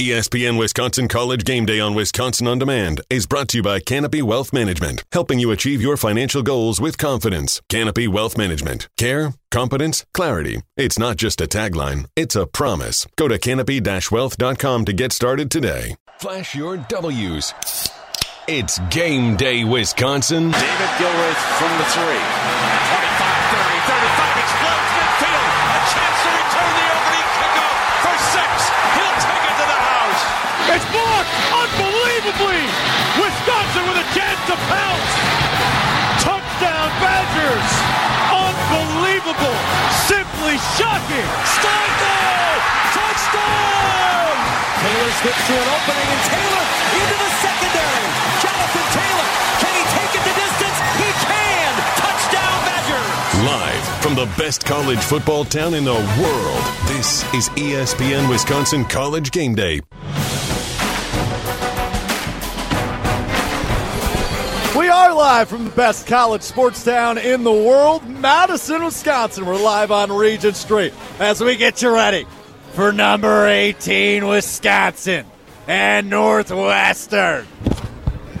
ESPN Wisconsin College Game Day on Wisconsin On Demand is brought to you by Canopy Wealth Management, helping you achieve your financial goals with confidence. Canopy Wealth Management. Care, competence, clarity. It's not just a tagline, it's a promise. Go to canopy-wealth.com to get started today. Flash your W's. It's game day, Wisconsin. David Gilreath from the three. 25, Simply shocking. Steinfeld! Touchdown! Taylor slips to an opening, and Taylor into the secondary. Jonathan Taylor, can he take it the distance? He can! Touchdown Badgers! Live from the best college football town in the world, this is ESPN Wisconsin College Game Day. Are live from the best college sports town in the world, Madison, Wisconsin. We're live on Regent Street as we get you ready for number 18, Wisconsin and Northwestern.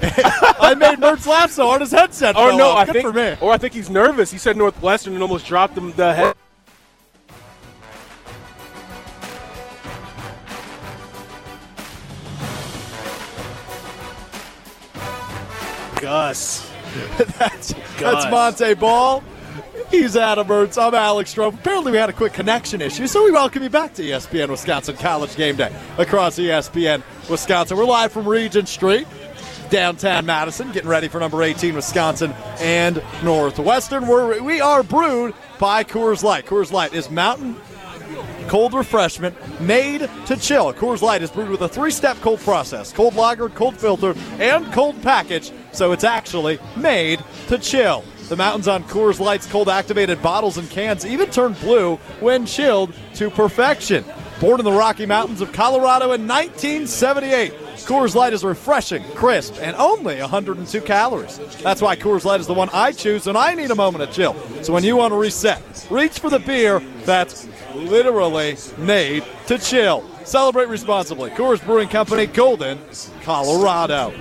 I made Mertz laugh so hard his headset oh, Or no, off. I Good think, for me. or I think he's nervous. He said Northwestern and almost dropped him the head. Gus. that's, that's Montee Ball. He's Adam Mertz. I'm Alex Strouf. Apparently, we had a quick connection issue, so we welcome you back to ESPN Wisconsin College Game Day across ESPN Wisconsin. We're live from Regent Street, downtown Madison, getting ready for number 18 Wisconsin and Northwestern. We're, we are brewed by Coors Light. Coors Light is mountain cold refreshment made to chill. Coors Light is brewed with a three-step cold process: cold lagered, cold filtered, and cold package. So it's actually made to chill. The mountains on Coors Light's cold activated bottles and cans even turn blue when chilled to perfection. Born in the Rocky Mountains of Colorado in 1978, Coors Light is refreshing, crisp, and only 102 calories. That's why Coors Light is the one I choose when I need a moment of chill. So when you want to reset, reach for the beer that's literally made to chill. Celebrate responsibly. Coors Brewing Company, Golden, Colorado.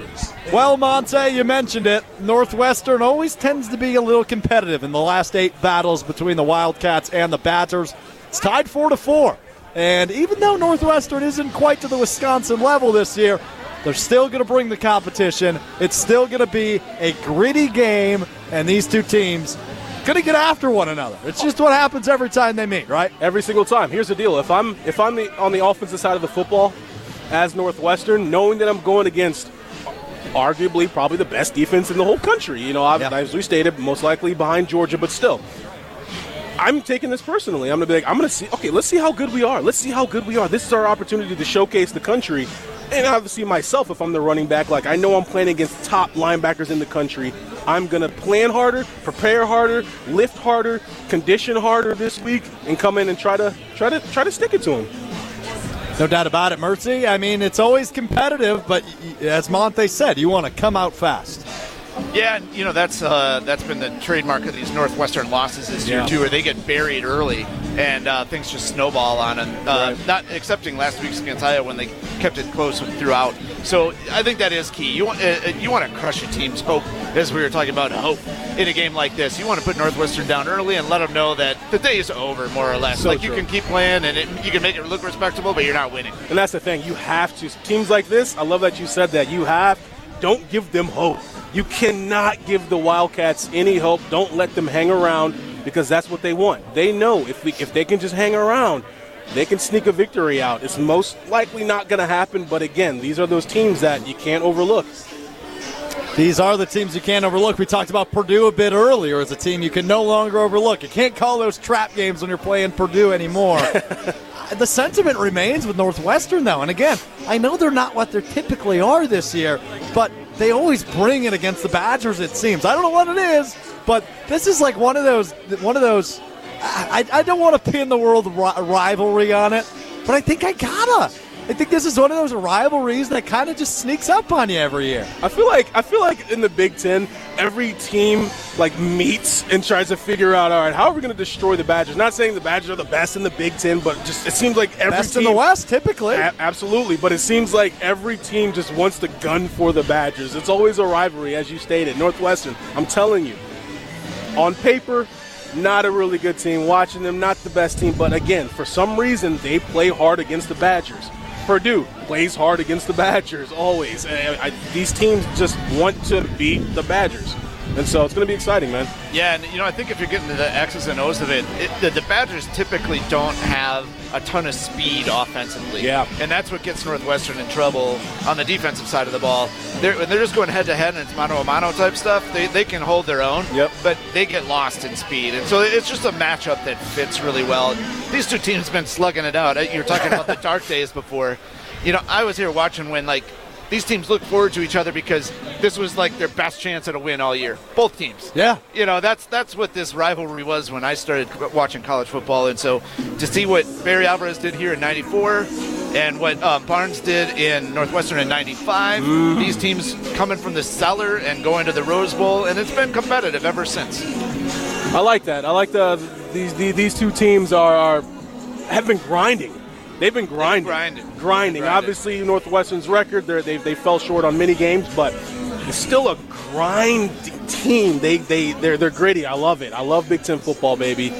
Well, Montee, you mentioned it. Northwestern always tends to be a little competitive in the last eight battles between the Wildcats and the Badgers. It's tied four to four. And even though Northwestern isn't quite to the Wisconsin level this year, they're still going to bring the competition. It's still going to be a gritty game, and these two teams going to get after one another. It's just what happens every time they meet, right? every single time. Here's the deal: if I'm if I'm the, on the offensive side of the football, as Northwestern, knowing that I'm going against arguably probably the best defense in the whole country, you know, Yeah. as we stated, most likely behind Georgia, but still. I'm taking this personally. I'm gonna be like, I'm gonna see. Okay, let's see how good we are. Let's see how good we are. This is our opportunity to showcase the country, and obviously myself if I'm the running back. Like I know I'm playing against top linebackers in the country. I'm gonna plan harder, prepare harder, lift harder, condition harder this week, and come in and try to try to try to stick it to them. No doubt about it, Mertzy. I mean, it's always competitive, but as Montee said, you want to come out fast. Yeah, and, you know that's uh, that's been the trademark of these Northwestern losses this year Yeah. too, where they get buried early and uh, things just snowball on them. Uh, Not accepting last week's against Iowa when they kept it close throughout. So I think that is key. You want uh, you want to crush a team's hope, as we were talking about hope in a game like this. You want to put Northwestern down early and let them know that the day is over, more or less. So like you can keep playing and it, you can make it look respectable, but you're not winning. And that's the thing. You have to. Teams like this, I love that you said that. You have, don't give them hope. You cannot give the Wildcats any hope. Don't let them hang around because that's what they want. They know if, we, if they can just hang around, they can sneak a victory out. It's most likely not going to happen, but again, these are those teams that you can't overlook. These are the teams you can't overlook. We talked about Purdue a bit earlier as a team you can no longer overlook. You can't call those trap games when you're playing Purdue anymore. Uh, the sentiment remains with Northwestern, though. And again, I know they're not what they typically are this year, but they always bring it against the Badgers. It seems. I don't know what it is, but this is like one of those. One of those. I, I don't want to pin the world ri- rivalry on it, but I think I gotta. I think this is one of those rivalries that kind of just sneaks up on you every year. I feel like I feel like in the Big Ten, every team like meets and tries to figure out, all right, how are we going to destroy the Badgers? Not saying the Badgers are the best in the Big Ten, but just it seems like every Best team, in the West, typically. A- absolutely, but it seems like every team just wants to gun for the Badgers. It's always a rivalry, as you stated. Northwestern, I'm telling you, on paper, not a really good team. Watching them, not the best team, but again, for some reason, they play hard against the Badgers. Purdue plays hard against the Badgers always. I, I, these teams just want to beat the Badgers, and so it's going to be exciting, man. Yeah, and you know, I think if you're getting to the X's and O's of it, it the, the Badgers typically don't have a ton of speed offensively. Yeah. and that's what gets Northwestern in trouble on the defensive side of the ball. They're when they're just going head to head and it's mano a mano type stuff. They, they can hold their own. Yep. But they get lost in speed, and so it's just a matchup that fits really well. These two teams have been slugging it out. Uh, you're talking about the dark days before. You know, I was here watching when like these teams look forward to each other because this was like their best chance at a win all year. Both teams. Yeah. You know, that's that's what this rivalry was when I started watching college football. And so to see what Barry Alvarez did here in 94 and what um, Barnett did in Northwestern in 95, these teams coming from the cellar and going to the Rose Bowl, and it's been competitive ever since. I like that. I like the these the, these two teams are, are have been grinding. They've been grinding, grinding. grinding. Grinding. Obviously, Northwestern's record they they they fell short on many games, but it's still a grinding team. They they they're they're gritty. I love it. I love Big Ten football, baby.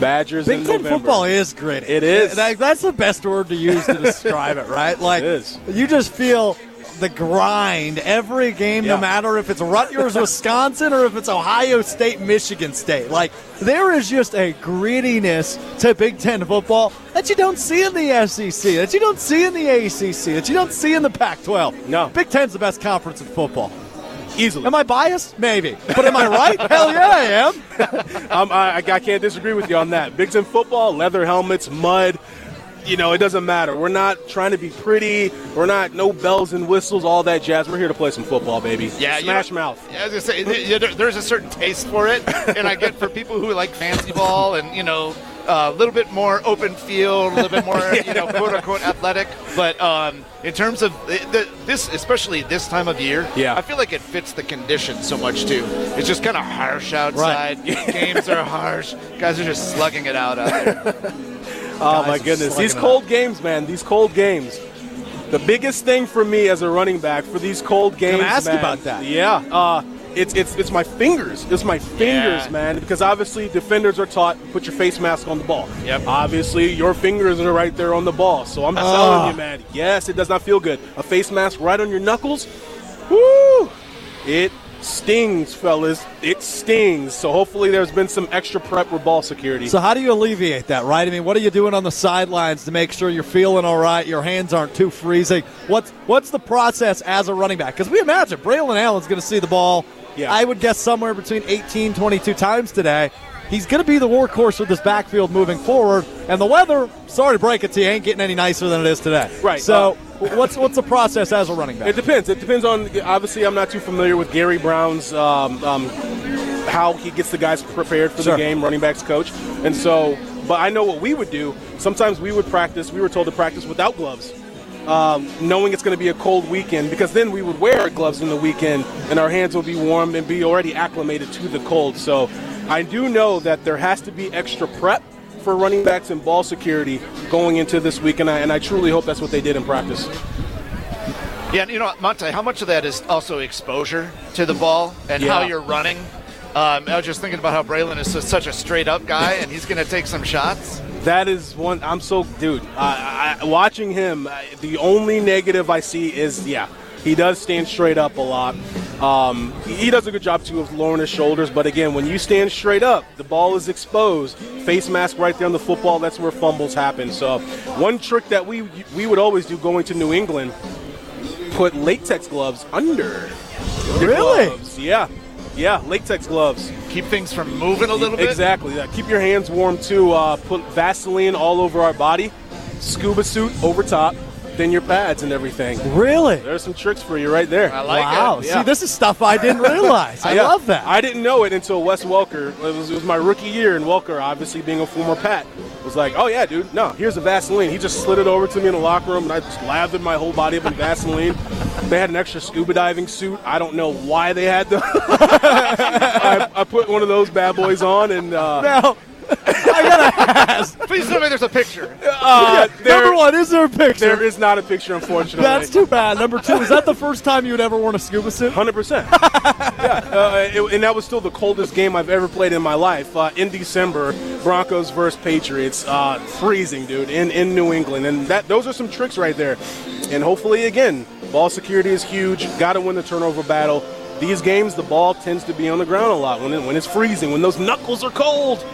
Badgers and Big in Ten November. football is gritty. It is. That- that's the best word to use to describe it, right? Like, It is. you just feel the grind every game, Yeah. no matter if it's Rutgers, Wisconsin, or if it's Ohio State, Michigan State. Like, there is just a grittiness to Big Ten football that you don't see in the SEC, that you don't see in the ACC, that you don't see in the Pac 12. No. Big Ten's the best conference in football. easily. Am I biased? Maybe. But am I right? Hell yeah, I am. Um, I, I can't disagree with you on that. Big Ten football, leather helmets, mud. You know, it doesn't matter. We're not trying to be pretty. We're not no bells and whistles, all that jazz. We're here to play some football, baby. Yeah, you smash know- mouth. Yeah, I was gonna say th- yeah, there- there's a certain taste for it, and I get for people who like fancy ball and you know a little bit more open field, a little bit more you know quote unquote athletic. But um, in terms of the, the, this, especially this time of year, Yeah. I feel like it fits the conditions so much too. It's just kind of harsh outside. Games are harsh. Guys are just slugging it out out there. Oh my goodness, these cold games, man. These cold games. The biggest thing for me as a running back for these cold games. ask man, about that. Yeah, uh, it's it's it's my fingers. It's my fingers, Yeah. man. Because obviously defenders are taught put your face mask on the ball. Yep. Obviously your fingers are right there on the ball. So I'm telling you, man. Yes, it does not feel good. A face mask right on your knuckles. Woo! It stings, fellas. It stings. So hopefully there's been some extra prep with ball security. So how do you alleviate that, right? I mean, what are you doing on the sidelines to make sure you're feeling all right, your hands aren't too freezing? What's what's the process as a running back? Because we imagine Braylon Allen's going to see the ball, Yeah. I would guess somewhere between 18, 22 times today. He's going to be the workhorse with this backfield moving forward. And the weather, sorry to break it to you, ain't getting any nicer than it is today. Right. So what's what's the process as a running back? It depends. It depends on. Obviously, I'm not too familiar with Gary Brown's um, um, how he gets the guys prepared for Sure. the game, running backs coach, and so. But I know what we would do. Sometimes we would practice. We were told to practice without gloves, um, knowing it's going to be a cold weekend, because then we would wear gloves in the weekend, and our hands would be warm and be already acclimated to the cold. So, I do know that there has to be extra prep for running backs and ball security going into this week, and I, and I truly hope that's what they did in practice. Yeah, and you know, Montee, how much of that is also exposure to the ball and Yeah. how you're running? Um, I was just thinking about how Braylon is such a straight up guy, and he's going to take some shots. That is one. I'm so, dude. I, I, watching him, I, the only negative I see is, yeah, he does stand straight up a lot. Um, he does a good job too of lowering his shoulders, but again, when you stand straight up, the ball is exposed. Face mask right there on the football. That's where fumbles happen. So, one trick that we we would always do going to New England, put latex gloves under. Really? gloves. Yeah, yeah, latex gloves. Keep things from moving a little bit. Exactly. Yeah. Keep your hands warm too. Uh, put Vaseline all over our body, scuba suit over top, in your pads and everything. Really? There's some tricks for you right there. I like wow. it. See, this is stuff I didn't realize. I Yeah. love that. I didn't know it until Wes Welker. It was, it was my rookie year, and Welker, obviously being a former Pat, was like, "Oh yeah, dude, no, here's a Vaseline." He just slid it over to me in the locker room, and I just lathered my whole body up in Vaseline. They had an extra scuba diving suit. I don't know why they had them. I, I put one of those bad boys on, and uh, now, I gotta ask. Please tell me there's a picture. uh, there, Number one, is there a picture? there is not a picture, unfortunately. That's too bad. Number two, is that the first time you'd ever worn a scuba suit? Hundred percent. Yeah, uh, it- and that was still the coldest game I've ever played in my life. Uh, in December, Broncos versus Patriots, uh, freezing, dude, in in New England, and that those are some tricks right there. And hopefully, again, ball security is huge. Got to win the turnover battle. These games, the ball tends to be on the ground a lot when it, when it's freezing, when those knuckles are cold.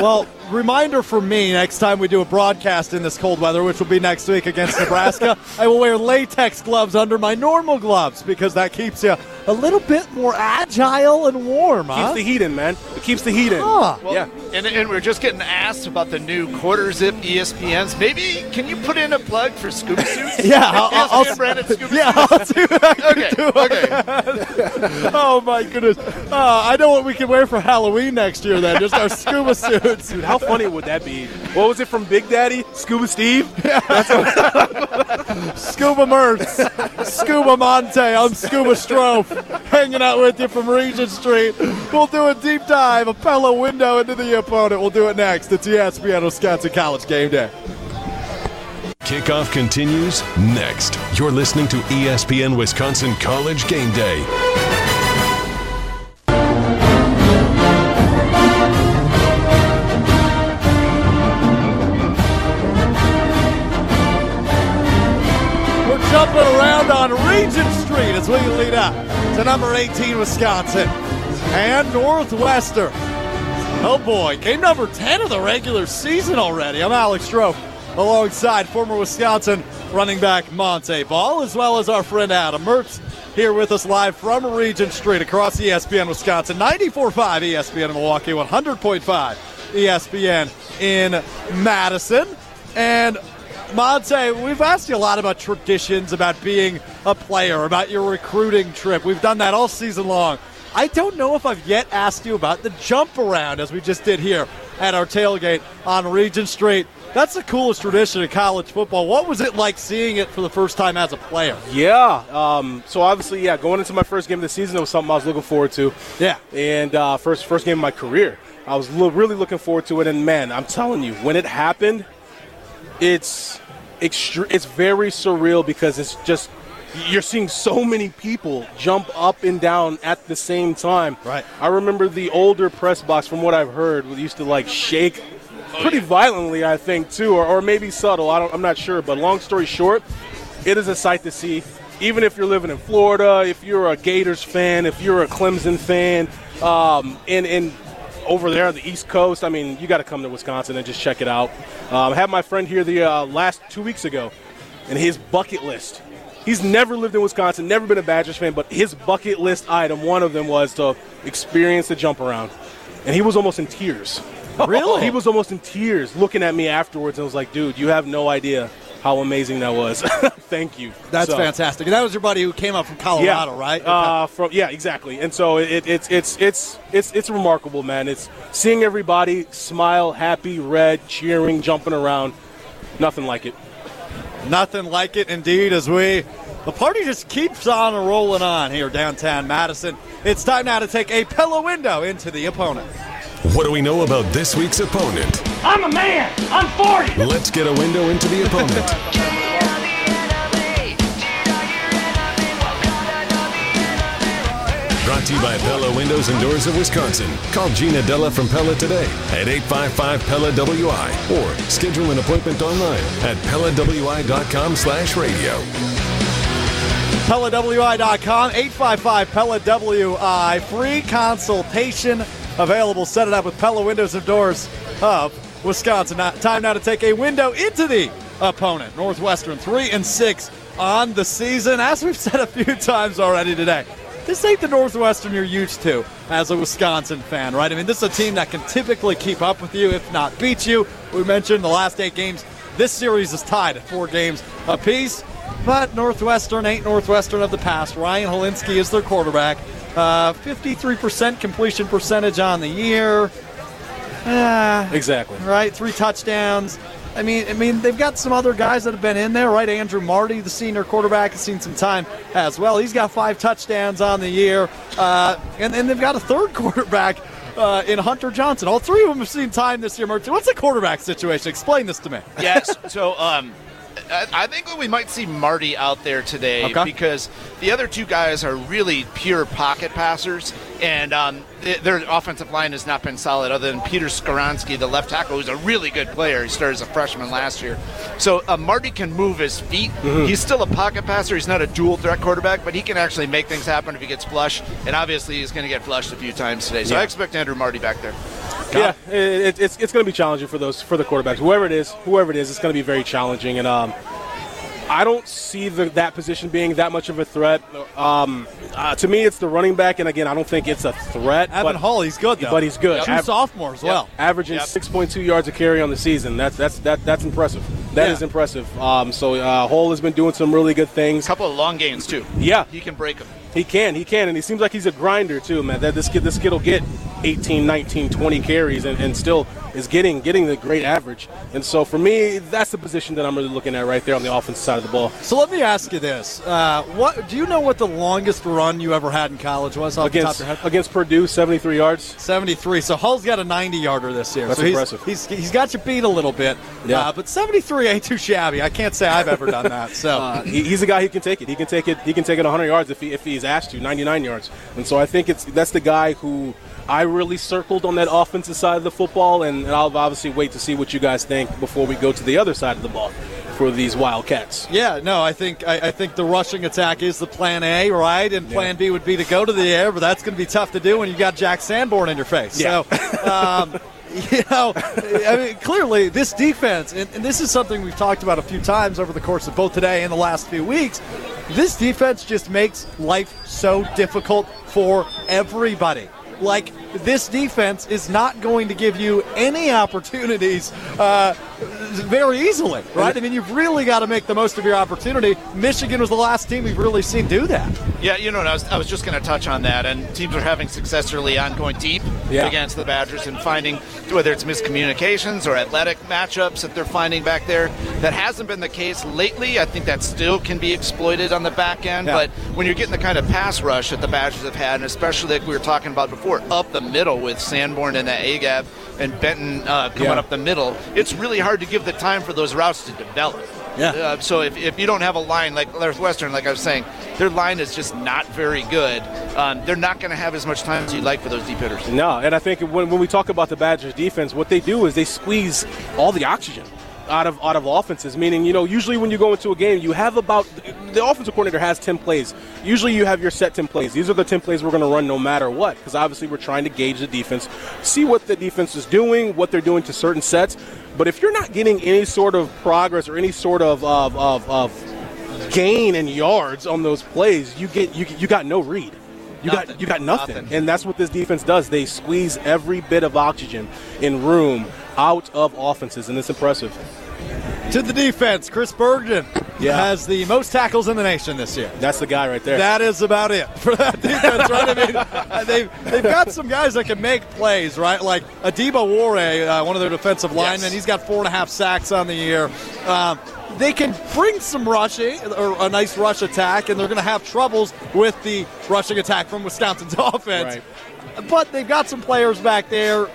Well, reminder for me next time we do a broadcast in this cold weather, which will be next week against Nebraska, I will wear latex gloves under my normal gloves because that keeps you a little bit more agile and warm, huh? Keeps the heat in, man. It keeps the heat in. Huh. Well, yeah. and, and we're just getting asked about the new quarter zip ESPNs. Maybe can you put in a plug for scuba suits? Yeah, I'll- I'll- I'll- ESPN branded scuba yeah, I'll see what I can Okay, okay. Oh my goodness! Uh, I know what we can wear for Halloween next year. Then just our scuba suits. Dude, how funny would that be? What was it from Big Daddy? Scuba Steve? Scuba Mertz, Scuba Montee, I'm Scuba Strouf, hanging out with you from Regent Street. We'll do a deep dive, a Pella window into the opponent. We'll do it next. It's ESPN Wisconsin College Game Day. Kickoff continues next. You're listening to ESPN Wisconsin College Game Day. Jumping around on Regent Street as we lead up to number 18, Wisconsin and Northwestern. Oh boy, game number 10 of the regular season already. I'm Alex Strouf alongside former Wisconsin running back Montee Ball, as well as our friend Adam Mertz here with us live from Regent Street across ESPN Wisconsin. 94.5 ESPN in Milwaukee, 100.5 ESPN in Madison. And Montee, we've asked you a lot about traditions, about being a player, about your recruiting trip. We've done that all season long. I don't know if I've yet asked you about the jump around as we just did here at our tailgate on Regent Street. That's the coolest tradition in college football. What was it like seeing it for the first time as a player? Yeah. Um, so obviously, yeah, going into my first game of the season, it was something I was looking forward to. Yeah. And uh, first first game of my career, I was lo- really looking forward to it. And man, I'm telling you, when it happened, it's extre- it's very surreal because it's just you're seeing so many people jump up and down at the same time. Right. I remember the older press box, from what I've heard, used to like shake pretty violently, I think, too, or, or maybe subtle. I don't, I'm not sure. But long story short, it is a sight to see. Even if you're living in Florida, if you're a Gators fan, if you're a Clemson fan, um, and, and over there on the East Coast, I mean, you got to come to Wisconsin and just check it out. Um, I had my friend here the uh, last two weeks ago, and his bucket list. He's never lived in Wisconsin, never been a Badgers fan, but his bucket list item, one of them was to experience the jump around. And he was almost in tears. Really? He was almost in tears looking at me afterwards and was like, dude, you have no idea how amazing that was. Thank you. That's So- fantastic. And that was your buddy who came up from Colorado, right? Uh, from yeah, exactly. And so it, it's it's it's it's it's remarkable, man. It's seeing everybody smile, happy, red, cheering, jumping around. Nothing like it. Nothing like it, indeed, as we. The party just keeps on rolling on here downtown Madison. It's time now to take a Pella window into the opponent. What do we know about this week's opponent? I'm a man. I'm 40. Let's get a window into the opponent. Brought to you by Pella Windows and Doors of Wisconsin. Call Gina Della from Pella today at 855 Pella WI or schedule an appointment online at PellaWI.com slash radio. PellaWI.com, 855 Pella WI. Free consultation available. Set it up with Pella Windows and Doors of Wisconsin. Time now to take a window into the opponent. Northwestern 3 and 6 on the season. As we've said a few times already today, this ain't the Northwestern you're used to as a Wisconsin fan, right? I mean, this is a team that can typically keep up with you, if not beat you. We mentioned the last eight games This series is tied at four games apiece. But Northwestern ain't Northwestern of the past. Ryan Hilinski is their quarterback. Uh, 53% completion percentage on the year. Ah, Exactly. right? Three touchdowns. I mean, I mean, they've got some other guys that have been in there, right? Andrew Marty, the senior quarterback, has seen some time as well. He's got five touchdowns on the year, uh, and and they've got a third quarterback uh, in Hunter Johnson. All three of them have seen time this year. Murphy, what's the quarterback situation? Explain this to me. yes. So um, I think we might see Marty out there today Okay. because the other two guys are really pure pocket passers, and um, th- their offensive line has not been solid. Other than Peter Skoronski, the left tackle, who's a really good player. He started as a freshman last year. So uh, Marty can move his feet. He's still a pocket passer. He's not a dual threat quarterback, but he can actually make things happen if he gets flushed. And obviously, he's going to get flushed a few times today. So Yeah. I expect Andrew Marty back there. Yeah, it, it's it's going to be challenging for those for the quarterbacks. Whoever it is, whoever it is, it's going to be very challenging. And um, I don't see the, that position being that much of a threat. Um, uh, to me, it's the running back, and again, I don't think it's a threat. Evan but, Hull, he's good though. but he's good. Two Av- sophomores as well. averaging Yep. 6.2 yards a carry on the season. That's that's that that's impressive. That is Yeah. impressive. Um, so uh, Hull has been doing some really good things. A couple of long gains too. Yeah, He can break them. he can, he can, and he seems like he's a grinder too, man. That this kid, this kid will get 18, 19, 20 carries, and, and still is getting getting the great average. And so for me, that's the position that I'm really looking at right there on the offensive side of the ball. So let me ask you this: uh, What do you know? What the longest run you ever had in college was? Off Against the top of your head? against Purdue, 73 yards. 73. So Hull's got a 90 yarder this year. That's so he's, impressive. He's, he's got you beat a little bit. Yeah. Uh, but 73 ain't too shabby. I can't say I've ever done that. So Uh, he, he's a guy who can take it. He can take it. He can take it 100 yards if he if he's asked to, 99 yards. And so I think it's that's the guy who I really circled on that offensive side of the football, and, and I'll obviously wait to see what you guys think before we go to the other side of the ball for these Wildcats. yeah, no, I think I, I think the rushing attack is the plan A, right? And plan B would be to go to the air, but that's going to be tough to do when you got Jack Sanborn in your face. Yeah. So. Um, You know, I mean, clearly this defense, and, and this is something we've talked about a few times over the course of both today and the last few weeks. This defense just makes life so difficult for everybody. Like this defense is not going to give you any opportunities uh, very easily, right? I mean, you've really got to make the most of your opportunity. Michigan was the last team we've really seen do that. Yeah, you know, I was, I was just going to touch on that, and teams are having success early on going deep Yeah. against the Badgers and finding whether it's miscommunications or athletic matchups that they're finding back there. That hasn't been the case lately. I think that still can be exploited on the back end, Yeah. but when you're getting the kind of pass rush that the Badgers have had, and especially like we were talking about before, up the middle with Sanborn and that Agab and Benton uh, coming Yeah. up the middle, it's really hard to give the time for those routes to develop. Yeah. Uh, so if, if you don't have a line like Northwestern, like I was saying, their line is just not very good. Um, they're not going to have as much time as you'd like for those deep hitters. No, and I think when, when we talk about the Badgers defense, what they do is they squeeze all the oxygen out of out of offenses. Meaning, you know, usually when you go into a game, you have about the offensive coordinator has ten plays. Usually, you have your set ten plays. These are the ten plays we're going to run no matter what, because obviously we're trying to gauge the defense, see what the defense is doing, what they're doing to certain sets. But if you're not getting any sort of progress or any sort of of, of, of gain in yards on those plays, you get you, you got no read. You Nothing. got you got nothing. Nothing. And that's what this defense does. They squeeze every bit of oxygen in room out of offenses, and it's impressive. To the defense, Chris Bergin Yeah. has the most tackles in the nation this year. That's the guy right there. That is about it for that defense, right? I mean, uh, they've, they've got some guys that can make plays, right? Like Adebawore, uh, one of their defensive linemen. He's got four and a half sacks on the year. Um, they can bring some rushing or a nice rush attack, and they're going to have troubles with the rushing attack from Wisconsin's offense. But they've got some players back there.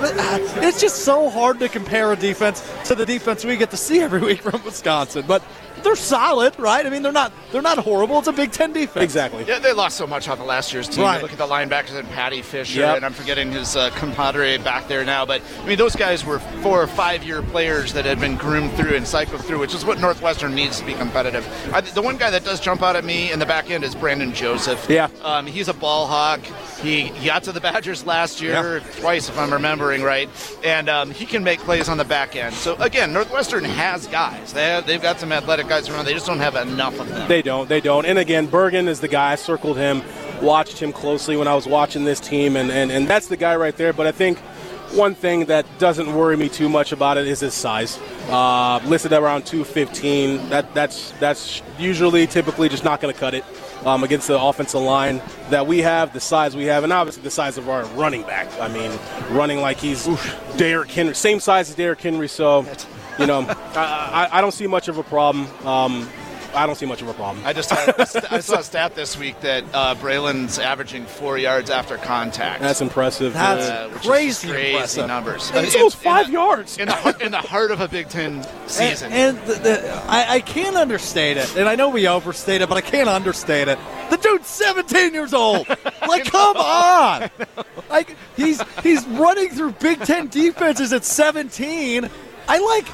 But, It's just so hard to compare a defense to the defense we get to see every week from Wisconsin. But they're solid, right? I mean, they're not they're not horrible. It's a Big Ten defense. exactly. Yeah, they lost so much off of last year's team. Right. Look at the linebackers and Paddy Fisher, Yep. and I'm forgetting his uh, compadre back there now. But I mean, those guys were four or five year players that had been groomed through and cycled through, which is what Northwestern needs to be competitive. I, the one guy that does jump out at me in the back end is Brandon Joseph. Yeah. um, he's a ball hawk. He, he got to the Badgers last year twice, if I'm remembering right, and um, he can make plays on the back end. So again, Northwestern has guys. They have, they've got some athletic guys around. They just don't have enough of them. They don't. They don't. And again, Bergin is the guy. I circled him, watched him closely when I was watching this team, and, and, and that's the guy right there. But I think One thing that doesn't worry me too much about it is his size. Uh, listed around 215. That that's that's usually typically just not going to cut it um, against the offensive line that we have, the size we have, and obviously the size of our running back. I mean, running like he's Derrick Henry, same size as Derrick Henry. So, you know, I, I, I don't see much of a problem. Um, I don't see much of a problem. I just had, I saw a stat this week that uh, Braylon's averaging four yards after contact. That's impressive. That's uh, which is crazy crazy impressive. numbers. He Uh, throws in- five in the- yards. in the heart- in the heart of a Big Ten season. And, and the, the, I, I can't understate it, and I know we overstate it, but I can't understate it. The dude's 17 years old. Like, come on! Like he's he's running through Big Ten defenses at 17. I like,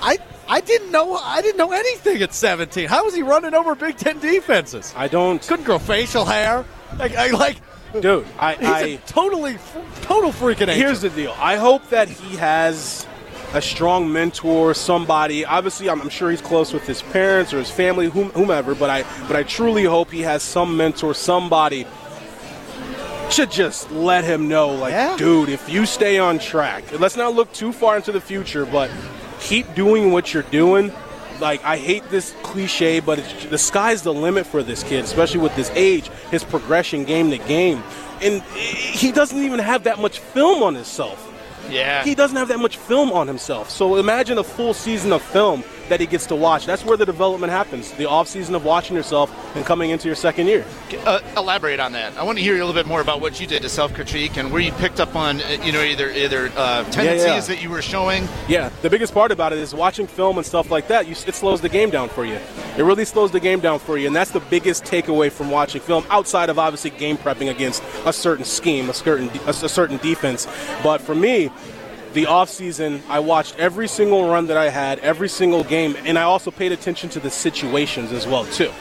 I I didn't know I didn't know anything at 17. How was he running over Big Ten defenses? I don't, Couldn't grow facial hair. Like I like. dude. I, He's I a totally, total freaking. Here's the deal. I hope that he has a strong mentor, somebody. Obviously, I'm, I'm sure he's close with his parents or his family, whom, whomever. But I, but I truly hope he has some mentor, somebody should just let him know, like, Yeah. dude, if you stay on track, let's not look too far into the future, but keep doing what you're doing. Like, I hate this cliche, but it's, the sky's the limit for this kid, especially with his age, his progression game to game. And he doesn't even have that much film on himself. yeah. He doesn't have that much film on himself. So imagine a full season of film that he gets to watch. That's where the development happens. The off season of watching yourself and coming into your second year. uh, elaborate on that. I want to hear a little bit more about what you did to self-critique and where you picked up on, uh, you know, either either uh, tendencies that you were showing. Yeah, the biggest part about it is watching film and stuff like that. You, it slows the game down for you. It really slows the game down for you, and that's the biggest takeaway from watching film. Outside of obviously game prepping against a certain scheme, a certain a, a certain defense, but for me. The offseason, I watched every single run that I had, every single game, and I also paid attention to the situations as well too.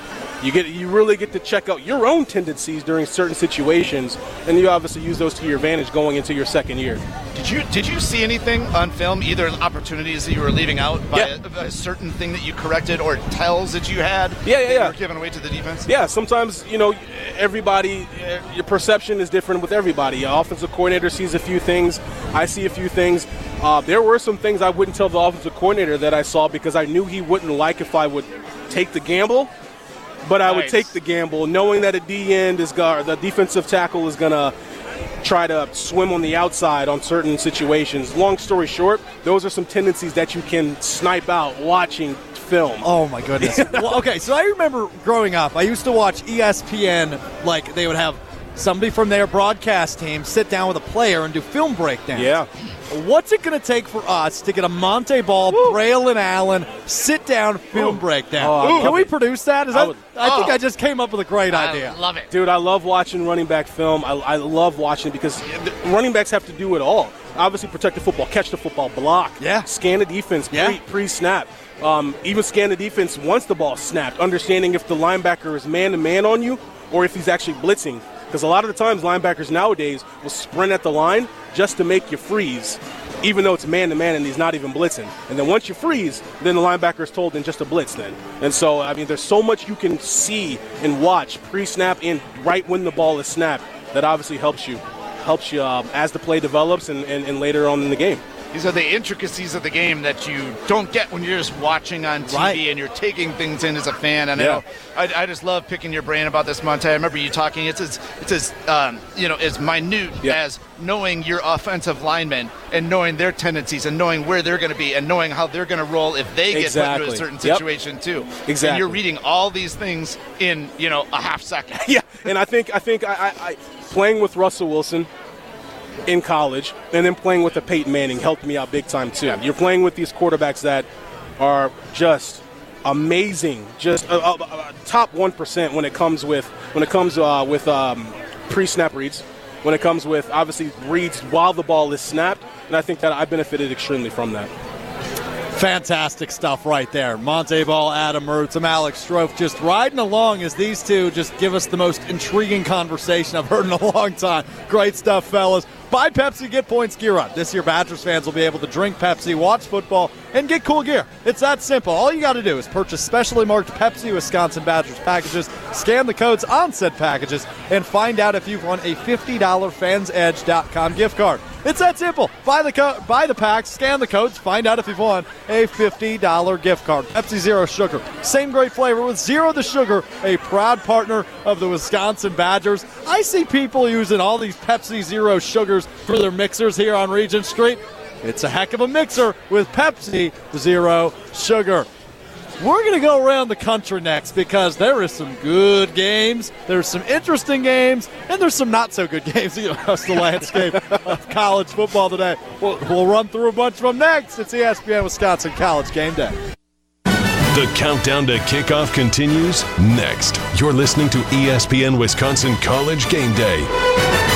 You get you really get to check out your own tendencies during certain situations, and you obviously use those to your advantage going into your second year. Did you did you see anything on film, either opportunities that you were leaving out by Yeah. a, a certain thing that you corrected, or tells that you had? Yeah, yeah, that you yeah. were giving away to the defense. Yeah, sometimes you know everybody, your perception is different with everybody. Your offensive coordinator sees a few things, I see a few things. Uh, there were some things I wouldn't tell the offensive coordinator that I saw because I knew he wouldn't like if I would take the gamble. But I would take the gamble, knowing that a D end is go- the defensive tackle is gonna try to swim on the outside on certain situations. Long story short, those are some tendencies that you can snipe out watching film. Oh my goodness. well, okay, so I remember growing up, I used to watch ESPN. Like they would have somebody from their broadcast team sit down with a player and do film breakdowns. Yeah. What's it going to take for us to get a Montee Ball, Braylon Allen sit down film breakdown? Oh, Can we it. produce that? Is I that would- I think Oh. I just came up with a great idea. I love it. Dude, I love watching running back film. I, I love watching it because running backs have to do it all. Obviously, protect the football, catch the football, block, Yeah. scan the defense Yeah. pre-snap, um, even scan the defense once the ball snapped, understanding if the linebacker is man-to-man on you or if he's actually blitzing. Because a lot of the times, linebackers nowadays will sprint at the line just to make you freeze, even though it's man-to-man and he's not even blitzing. And then once you freeze, then the linebacker is told then just to blitz then. And so, I mean, there's so much you can see and watch pre-snap and right when the ball is snapped that obviously helps you, helps you um, as the play develops and, and, and later on in the game. These are the intricacies of the game that you don't get when you're just watching on TV Right. and you're taking things in as a fan. And Yeah. I, know, I, I just love picking your brain about this, Montee. I remember you talking. It's as it's as um, you know as minute Yeah. as knowing your offensive linemen and knowing their tendencies and knowing where they're going to be and knowing how they're going to roll if they get put into a certain Yep. situation too. And Exactly. you're reading all these things in you know a half second. Yeah, and I think I think I, I, I playing with Russell Wilson in college and then playing with the Peyton Manning helped me out big time too. You're playing with these quarterbacks that are just amazing, just uh, uh, uh, top one percent when it comes with when it comes uh, with um, pre-snap reads. When it comes with obviously reads while the ball is snapped, and I think that I benefited extremely from that. Fantastic stuff right there. Montee Ball, Adam Mertz, I'm Alex Strouf just riding along as these two just give us the most intriguing conversation I've heard in a long time. Great stuff, fellas. Buy Pepsi, get points gear up. This year, Badgers fans will be able to drink Pepsi, watch football, and get cool gear. It's that simple. All you got to do is purchase specially marked Pepsi Wisconsin Badgers packages, scan the codes on said packages, and find out if you've won a $50 fansedge.com gift card. It's that simple. Buy the co- buy the packs, scan the codes, find out if you've won a $50 gift card. Pepsi Zero Sugar. Same great flavor with zero the sugar, a proud partner of the Wisconsin Badgers. I see people using all these Pepsi Zero sugars for their mixers here on Regent Street. It's a heck of a mixer with Pepsi Zero Sugar. We're going to go around the country next because there is some good games, there's some interesting games, and there's some not so good games across the landscape of college football today. We'll, we'll run through a bunch of them next. It's ESPN Wisconsin College Game Day. The countdown to kickoff continues next. You're listening to ESPN Wisconsin College Game Day.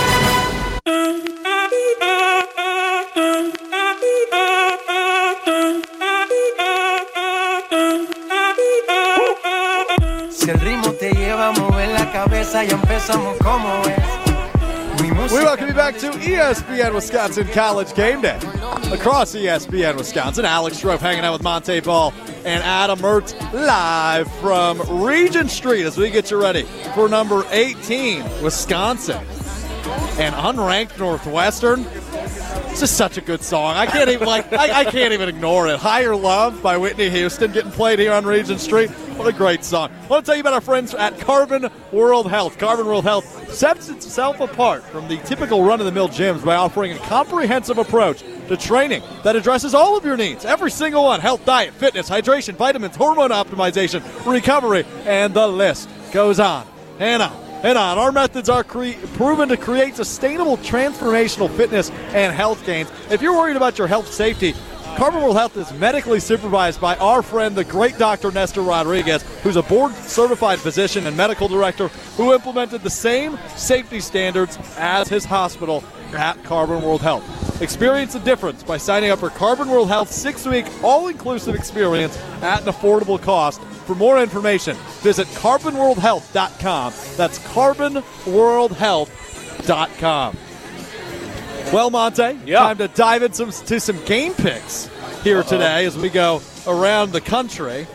Si el ritmo te lleva a mover la cabeza, empezamos como es. We welcome you back to ESPN Wisconsin College Game Day. Across ESPN Wisconsin, Alex Strouf hanging out with Montee Ball and Adam Mertz live from Regent Street as we get you ready for number 18, Wisconsin. And unranked Northwestern. It's just such a good song. I can't even like I, I can't even ignore it. Higher Love by Whitney Houston getting played here on Regent Street. What a great song. I want to tell you about our friends at Carbon World Health. Carbon World Health sets itself apart from the typical run-of-the-mill gyms by offering a comprehensive approach to training that addresses all of your needs. Every single one. Health, diet, fitness, hydration, vitamins, hormone optimization, recovery, and the list goes on on and on. Our methods are cre- proven to create sustainable transformational fitness and health gains. If you're worried about your health safety, Carbon World Health is medically supervised by our friend, the great Dr. Nestor Rodriguez, who's a board certified physician and medical director who implemented the same safety standards as his hospital at Carbon World Health. Experience the difference by signing up for Carbon World Health's six week all inclusive experience at an affordable cost. For more information, visit carbonworldhealth.com. That's carbonworldhealth.com. Well, Montee, Yeah. time to dive into some, to some game picks here today as we go around the country.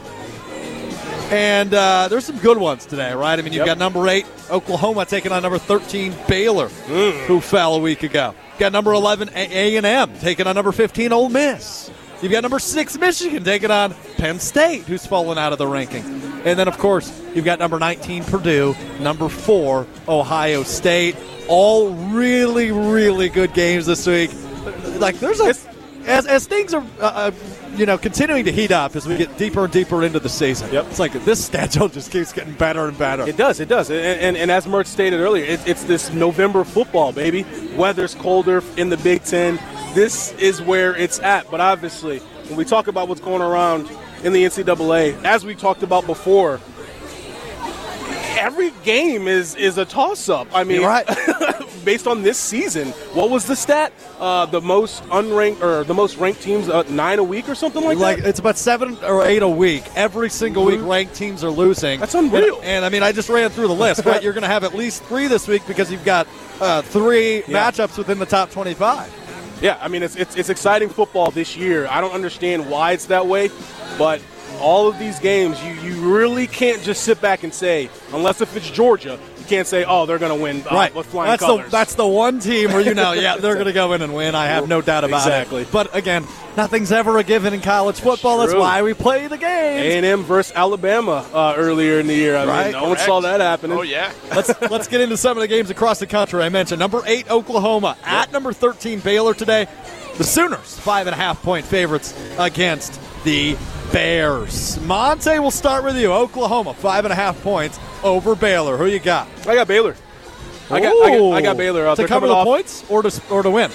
And uh, there's some good ones today, right? I mean, you've Yep. got number eight, Oklahoma taking on number 13, Baylor, who fell a week ago. You've got number 11, A and M taking on number 15, Ole Miss. You've got number six, Michigan taking on Penn State, who's fallen out of the ranking. And then, of course, you've got number 19, Purdue, number four, Ohio State. All really, really good games this week. Like, there's a as, as things are, uh, uh, you know, continuing to heat up as we get deeper and deeper into the season. Yep. It's like this schedule just keeps getting better and better. It does, it does. And, and, and as Mert stated earlier, it, it's this November football, baby. Weather's colder in the Big Ten. This is where it's at. But obviously, when we talk about what's going around in the NCAA, as we talked about before, every game is, is a toss up. I mean, You're right. based on this season, what was the stat? Uh, the most unranked or the most ranked teams, uh, nine a week or something like, like that? it's about seven or eight a week. Every single week, ranked teams are losing. That's unreal. And, and, I mean, I just ran through the list. Right, you're going to have at least three this week because you've got uh, three Yeah. matchups within the top 25. Yeah, I mean it's, it's it's exciting football this year. I don't understand why it's that way, but all of these games, you you really can't just sit back and say, unless if it's Georgia, you can't say, oh, they're going to win uh, right. with flying that's colors. the that's the one team where you know, yeah, they're going to go in and win. I have no doubt about Exactly. it. Exactly. But again, nothing's ever a given in college football. That's true. why we play the game. A&M versus Alabama uh, earlier in the year. I Right. mean, no one saw that happening. Oh yeah. let's let's get into some of the games across the country. I mentioned number eight Oklahoma at number thirteen Baylor today. The Sooners five and a half point favorites against the Bears. Montee, we'll start with you. Oklahoma five and a half points over Baylor. Who you got? I got Baylor. I got, I got I got Baylor. Uh, to cover the off- points or to or to win.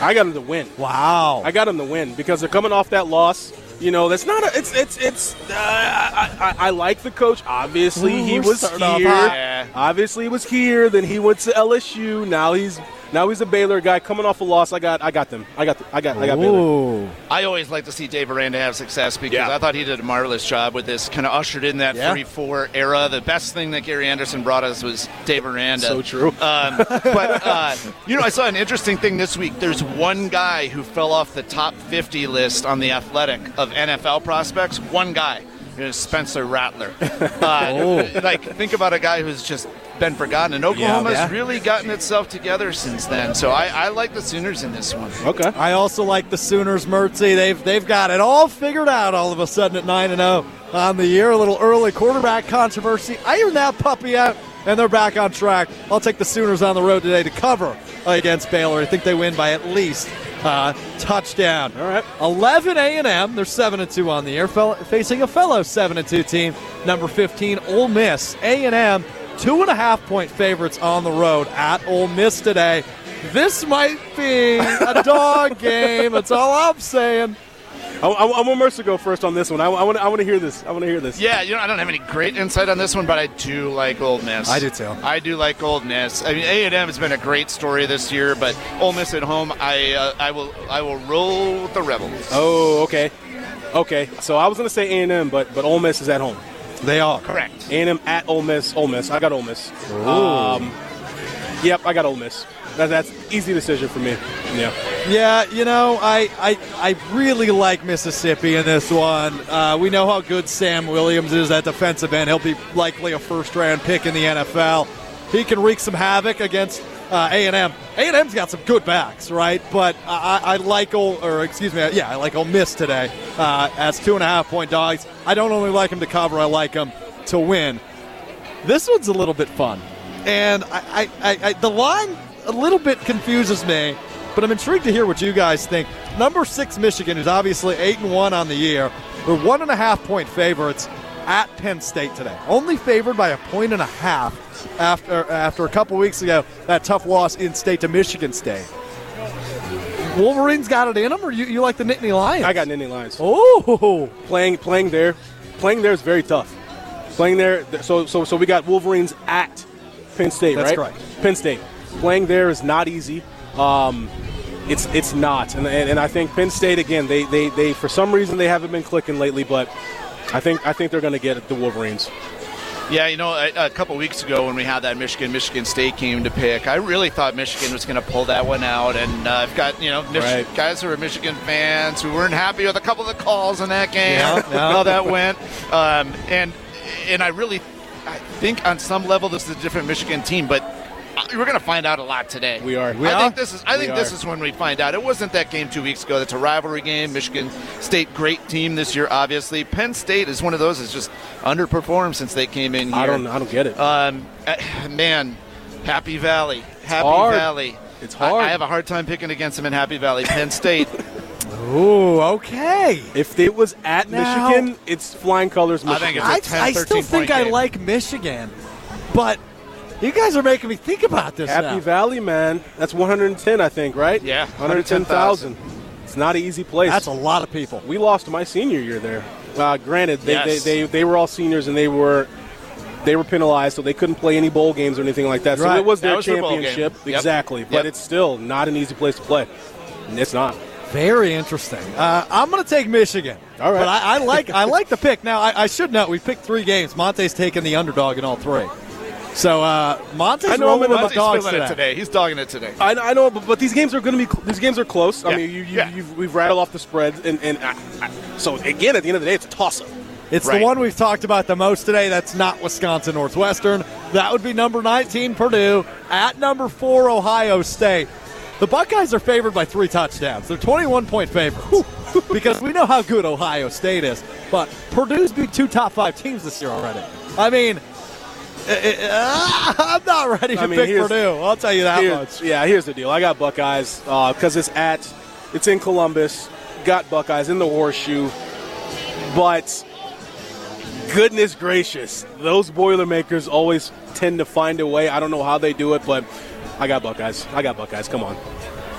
I got them to win. Wow. I got them to win because they're coming off that loss. You know, that's not a. It's it's it's. Uh, I, I I like the coach. Obviously, Ooh, he was here. Obviously, he was here. Then he went to LSU. Now he's now he's a Baylor guy coming off a loss. I got I got them. I got I got I got Baylor. I always like to see Dave Aranda have success because Yeah. I thought he did a marvelous job with this. Kind of ushered in that Yeah. 3-4 era. The best thing that Gary Anderson brought us was Dave Aranda. So true. Um, but uh, you know, I saw an interesting thing this week. There's one guy who fell off the top 50 list on the Athletic of NFL prospects. One guy. It Spencer Rattler. Uh, Like, think about a guy who's just been forgotten, and Oklahoma's Yeah. really gotten itself together since then. So I, I like the Sooners in this one. Okay. I also like the Sooners, Mertzy. They've they've got it all figured out all of a sudden at nine and zero on the year. A little early quarterback controversy. Iron that puppy out, and they're back on track. I'll take the Sooners on the road today to cover against Baylor. I think they win by at least uh, touchdown. All right. 11 A&M. They're 7 and 2 on the year, fel- facing a fellow 7 and 2 team, number 15, Ole Miss. A&M, two and a half point favorites on the road at Ole Miss today. This might be a dog game. That's all I'm saying. I, I, I want Mercer to go first on this one. I, I want I want to hear this. I want to hear this. Yeah, you know, I don't have any great insight on this one, but I do like Ole Miss. I do too. I do like Ole Miss. I mean, A and M has been a great story this year, but Ole Miss at home, I uh, I will I will roll with the Rebels. Oh, okay. Okay. So I was going to say A&M, but but Ole Miss is at home. They are. Correct. A&M at Ole Miss. Ole Miss. I got Ole Miss. Um, yep, I got Ole Miss. That, that's easy decision for me. Yeah. Yeah, you know, I, I I really like Mississippi in this one. Uh, we know how good Sam Williams is at defensive end. He'll be likely a first round pick in the NFL. He can wreak some havoc against uh, A&M. A&M's got some good backs, right? But I, I like Ole, or excuse me, yeah, I like Ole Miss today uh, as two and a half point dogs. I don't only like them to cover, I like them to win. This one's a little bit fun, and I, I, I the line a little bit confuses me, but I'm intrigued to hear what you guys think. Number six Michigan, is obviously eight and one on the year, they're one and a half point favorites at Penn State today. Only favored by a point and a half after after a couple weeks ago that tough loss in state to Michigan State. Wolverines got it in them, or you, you like the Nittany Lions? I got Nittany Lions. Oh, Playing playing there, playing there is very tough. Playing there, so so so we got Wolverines at Penn State, That's right? correct. Penn State. Playing there is not easy. Um, it's it's not, and, and and I think Penn State again. They they they for some reason they haven't been clicking lately, but I think I think they're going to get the Wolverines. Yeah, you know, a, a couple weeks ago when we had that Michigan Michigan State game to pick, I really thought Michigan was going to pull that one out. And uh, I've got you know Mich- Right. guys who are Michigan fans who weren't happy with a couple of the calls in that game, Yeah, how that went. Um, and and I really, I think on some level this is a different Michigan team, but. We're going to find out a lot today. We are. We I are? think this is. I We think this are. is when we find out. It wasn't that game two weeks ago. That's a rivalry game. Michigan State, great team this year. Obviously, Penn State is one of those that's just underperformed since they came in here. I don't I don't get it. Um, uh, man, Happy Valley, Happy hard. Valley. It's I- hard. I, have a hard time picking against them in Happy Valley. Penn State. ooh, okay. if it was at Now- Michigan, it's flying colors. I Michigan. think it's a I, 10, I still think point I game. like Michigan, but you guys are making me think about this Happy now. Valley, man. That's 110, I think, right? Yeah, 110,000. It's not an easy place. That's a lot of people. we lost my senior year there. Uh, granted, they, Yes. they, they, they were all seniors and they were they were penalized, so they couldn't play any bowl games or anything like that. So it was their was their bowl championship, Yep. exactly. But Yep. it's still not an easy place to play. It's not. Very interesting. Uh, I'm going to take Michigan. All right. but I, I like I like the pick. Now I, I should note we picked three games. Montee's taking the underdog in all three. So uh, Montee's I know I'm rolling in with the the dogs today. it today. He's dogging it today. I, I know, but, but these games are going to be these games are close. I mean, you, you, Yeah. you've, we've rattled off the spreads, and, and I, I, so again, at the end of the day, it's a toss up. It's Right. the one we've talked about the most today. That's not Wisconsin Northwestern. That would be number 19 Purdue at number four Ohio State. The Buckeyes are favored by three touchdowns. They're 21 point favorites because we know how good Ohio State is. But Purdue's beat two top five teams this year already. I mean, I'm not ready to I mean, pick Purdue. I'll tell you that Here- much. Yeah, here's the deal. I got Buckeyes uh, because it's at, it's in Columbus. Got Buckeyes in the horseshoe, but goodness gracious, those Boilermakers always tend to find a way. I don't know how they do it, but I got Buckeyes. I got Buckeyes. Come on.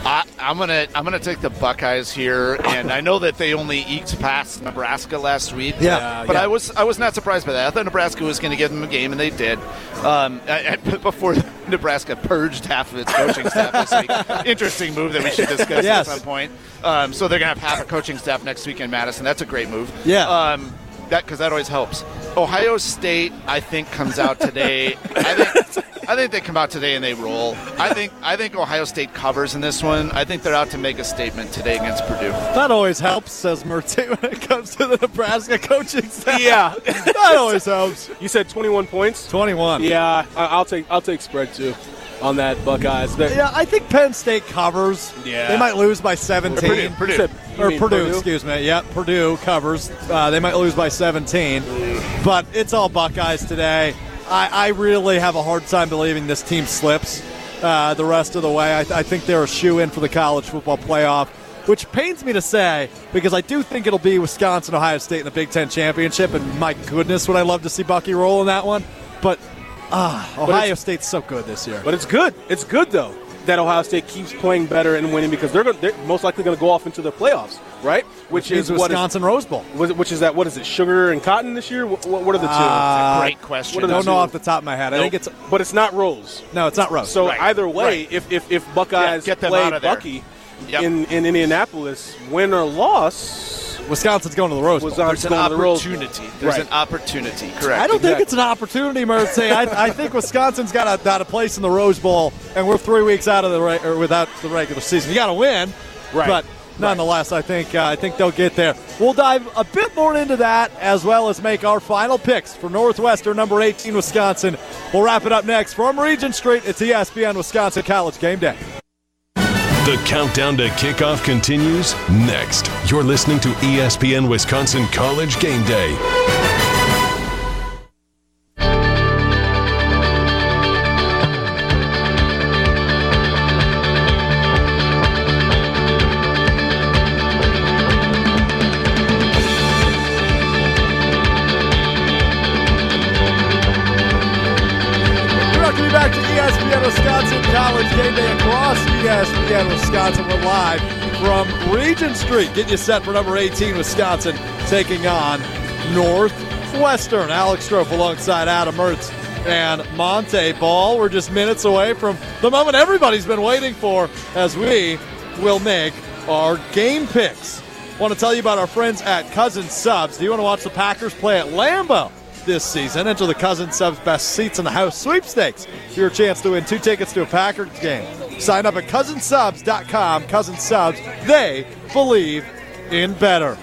I, I'm gonna I'm gonna take the Buckeyes here, and I know that they only eked past Nebraska last week. Yeah. but yeah. I was I was not surprised by that. I thought Nebraska was going to give them a game, and they did. Um, I- I- before Nebraska purged half of its coaching staff this week. Interesting move that we should discuss Yes. at some point. Um, so they're going to have half a coaching staff next week in Madison. That's a great move. Yeah. Um, that because that always helps. Ohio State, I think, comes out today. I think I think they come out today and they roll. I think I think Ohio State covers in this one. I think they're out to make a statement today against Purdue. That always helps, says Mertzy, when it comes to the Nebraska coaching staff. Yeah. that always helps. You said 21 points. 21. Yeah, I- I'll take I'll take spread too on that Buckeyes. They- Yeah, I think Penn State covers. Yeah. They might lose by 17. Purdue, Purdue. You or mean Purdue, excuse me. Yeah, Purdue covers. Uh, they might lose by 17, but it's all Buckeyes today. I, I really have a hard time believing this team slips uh, the rest of the way. I, I think they're a shoe in for the college football playoff, which pains me to say because I do think it'll be Wisconsin, Ohio State in the Big Ten championship, and my goodness, would I love to see Bucky roll in that one. But ah, Ohio State's so good this year. But it's good. It's good though that Ohio State keeps playing better and winning because they're, gonna, they're most likely going to go off into the playoffs, right? Which is is Wisconsin Rose Bowl. Which is that? What is it? Sugar and cotton this year? What, what are the two? Uh, Great question. I don't know off the top of my head. I think it's but it's not Rose. no, it's not Rose. So Right. either way, Right. if, if if Buckeyes Yeah, get them play out of there. Bucky Yep. in, in Indianapolis, win or loss, Wisconsin's going to the Rose Bowl. Wisconsin's There's an going to the Bowl. opportunity. There's Right. an opportunity. Correct. I don't think it's an opportunity, Mertzy. I, I think Wisconsin's got a, got a place in the Rose Bowl, and we're three weeks out of the re- or without the regular season. You got to win, Right. But nonetheless, I think uh, I think they'll get there. We'll dive a bit more into that as well as make our final picks for Northwestern number 18 Wisconsin. We'll wrap it up next from Regent Street. It's ESPN Wisconsin College Game Day. The countdown to kickoff continues next. You're listening to ESPN Wisconsin College Game Day. ESPN Wisconsin. We're live from Regent Street. Get you set for number 18 Wisconsin taking on Northwestern. Alex Strouf alongside Adam Mertz and Montee Ball. We're just minutes away from the moment everybody's been waiting for as we will make our game picks. Want to tell you about our friends at Cousins Subs. Do you want to watch the Packers play at Lambeau? This season. Enter the Cousins Subs Best Seats in the House sweepstakes for your chance to win two tickets to a Packers game. Sign up at cousinsubs.com. Cousins Subs, they believe in better.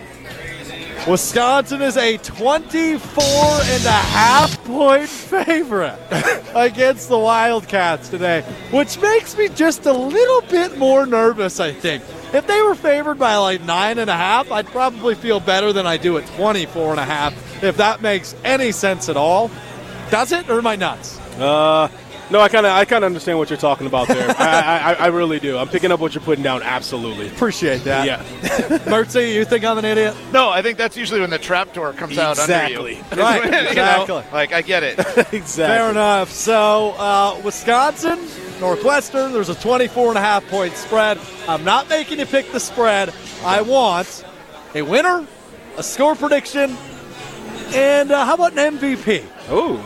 Wisconsin is a 24 and a half point favorite against the Wildcats today, which makes me just a little bit more nervous, I think. If they were favored by like nine and a half, I'd probably feel better than I do at 24 and a half, if that makes any sense at all. Does it, or am I nuts? Uh, no, I kind of I kind of understand what you're talking about there. I, I, I really do. I'm picking up what you're putting down. Absolutely. Appreciate that. Yeah. Mertzy, you think I'm an idiot? No, I think that's usually when the trap door comes out Exactly. under you. Right, You know, exactly. like I get it. exactly. Fair enough. So, uh, Wisconsin, Northwestern, there's a 24 and a half point spread. I'm not making you pick the spread. I want a winner, a score prediction, and uh, how about an MVP? Ooh.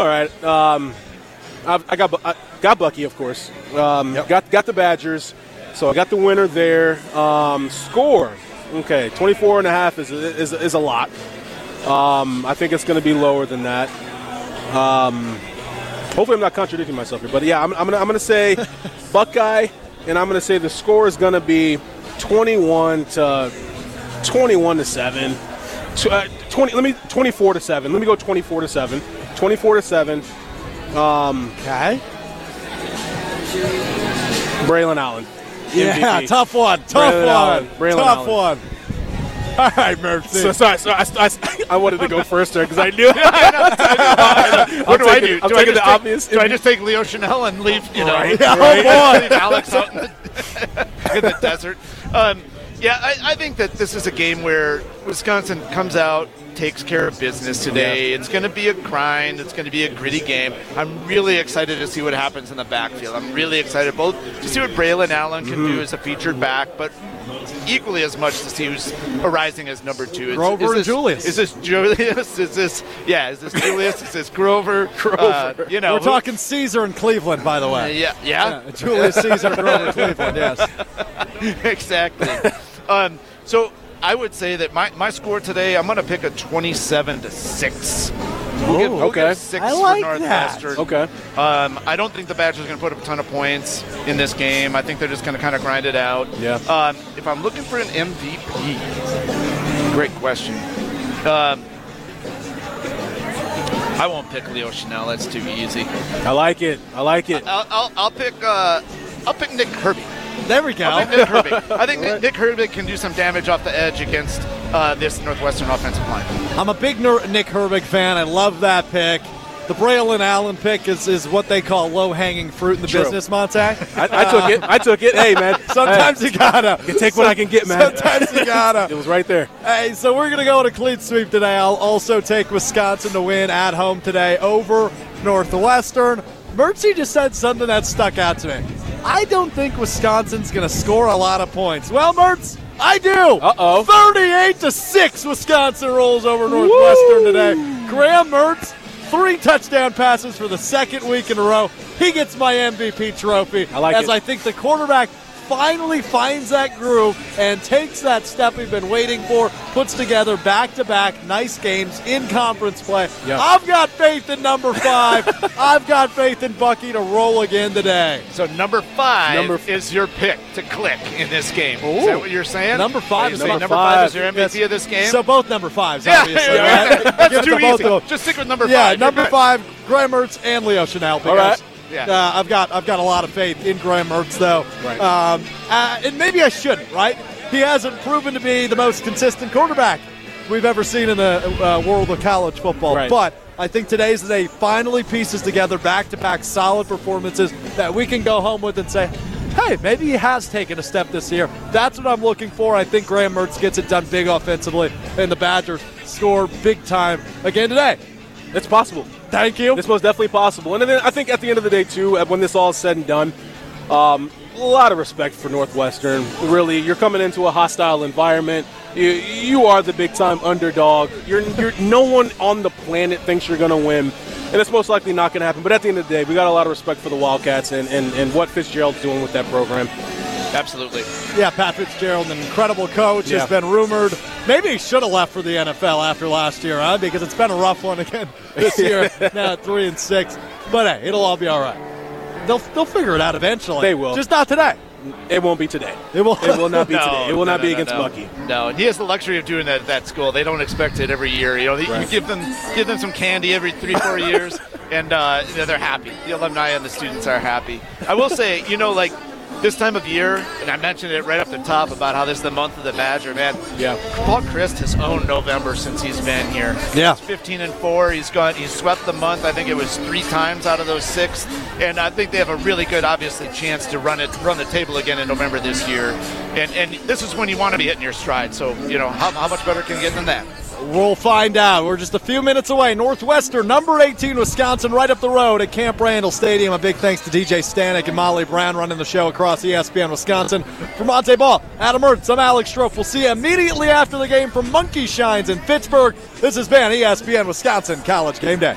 All right. Um, I've, I got I got Bucky, of course. Um, Got got the Badgers. So I got the winner there. Um, score. Okay, 24 and a half is is, is a lot. Um, I think it's going to be lower than that. Um, hopefully, I'm not contradicting myself here. But yeah, I'm, I'm going I'm to say Buckeye, and I'm going to say the score is going to be 21 to 21 to seven. Tw- uh, 20 let me 24 to 7 let me go 24 to 7 24 to 7 Okay. braylon allen Yeah, tough one. Tough Braylon one. Allen. Braylon tough Allen. one. All right, Mertzy. so sorry, sorry I, I, I wanted to go first there because I knew what do I do? I'm do I the take, obvious Do I just take Leo Chenal and leave? You know, Right, Yeah, right. oh Alex out in the, in the desert. Um, yeah, I, I think that this is a game where Wisconsin comes out, takes care of business today. It's going to be a grind. It's going to be a gritty game. I'm really excited to see what happens in the backfield. I'm really excited both to see what Braylon Allen can do as a featured back, but equally as much to see who's arising as number two. Is, Grover is and Julius. Is this Julius? Is this yeah? Is this Julius? is this Grover? Grover. Uh, you know, We're talking Caesar in Cleveland, by the way. yeah, yeah, Yeah, Julius Caesar, Grover Cleveland, yes. exactly. um, so I would say that my, my score today, I'm going to pick a 27 to six. We'll give, we'll okay. give six I for like that. Northwestern. Okay. Um, I don't think the Badgers are going to put up a ton of points in this game. I think they're just going to kind of grind it out. Yeah. Um, if I'm looking for an MVP, great question. Um, I won't pick Leo Chenal. That's too easy. I like it. I like it. I'll, I'll, I'll pick. Uh, I'll pick Nick Herbig. There we go. I think Nick Herbig. I think Nick, Nick Herbig can do some damage off the edge against uh, this Northwestern offensive line. I'm a big Ner- Nick Herbig fan. I love that pick. The Braylon Allen pick is, is what they call low hanging fruit in the True. business, Montee. I, I took it. I took it. Hey, man. Sometimes Hey, you gotta. I can take what I can get, man. Sometimes you gotta. It was right there. Hey, so we're going to go on a clean sweep today. I'll also take Wisconsin to win at home today over Northwestern. Mertzy just said something that stuck out to me. I don't think Wisconsin's going to score a lot of points. Well, Mertz, I do. Uh-oh. 38 to 6 Wisconsin rolls over Northwestern today. Graham Mertz, three touchdown passes for the second week in a row. He gets my MVP trophy. I like as it. I think the quarterback finally finds that groove and takes that step we've been waiting for, puts together back to back nice games in conference play. Yeah. I've got faith in number five. I've got faith in Bucky to roll again today. So number five Number f- is your pick to click in this game. Is that what you're saying? Number five you is number Number five is your MVP Yes. of this game. So both number fives, yeah, obviously. yeah, right? That's too easy. Just stick with number Yeah, five. You're number five, Graham Mertz and Leo Chenal. Because, right. Yeah. uh, I've got I've got a lot of faith in Graham Mertz though. Right. Um, uh, and maybe I shouldn't. Right? He hasn't proven to be the most consistent quarterback we've ever seen in the uh, world of college football. Right. But I think today's the day finally pieces together back-to-back solid performances that we can go home with and say. Hey, maybe he has taken a step this year. That's what I'm looking for. I think Graham Mertz gets it done big offensively, and the Badgers score big time again today. It's possible. Thank you. It's most definitely possible. And then I think at the end of the day, too, when this all is said and done, um, a lot of respect for Northwestern. Really, you're coming into a hostile environment. You, you are the big time underdog. You're, you're no one on the planet thinks you're going to win, and it's most likely not going to happen. But at the end of the day, we got a lot of respect for the Wildcats and, and, and what Fitzgerald's doing with that program. Absolutely. Yeah, Pat Fitzgerald, an incredible coach, Yeah. has been rumored. Maybe he should have left for the NFL after last year, huh? Because it's been a rough one again this year. now at three and six, but hey, it'll all be all right. They'll they'll figure it out eventually. They will. just not today. It won't be today. It will. It will not be No, today. It will no, not no, be against no. Bucky. No, and he has the luxury of doing that at that school. They don't expect it every year. You know, you Right. give them give them some candy every three four years, and uh, you know, they're happy. The alumni and the students are happy. I will say, you know, like this time of year, and I mentioned it right up the top about how this is the month of the Badger. Man, Yeah. Paul Chryst has owned November since he's been here. Yeah. He's 15 and four. He's gone. He's swept the month. I think it was three times out of those six, and I think they have a really good, obviously, chance to run it, run the table again in November this year. And and this is when you want to be hitting your stride. So you know how, how much better can you get than that? We'll find out. We're just a few minutes away. Northwestern, number 18, Wisconsin, right up the road at Camp Randall Stadium. A big thanks to DJ Stanek and Molly Brown running the show across ESPN Wisconsin. For Montee Ball, Adam Mertz, I'm Alex Strouf. We'll see you immediately after the game from Monkey Shines in Pittsburgh. This has been ESPN Wisconsin College Game Day.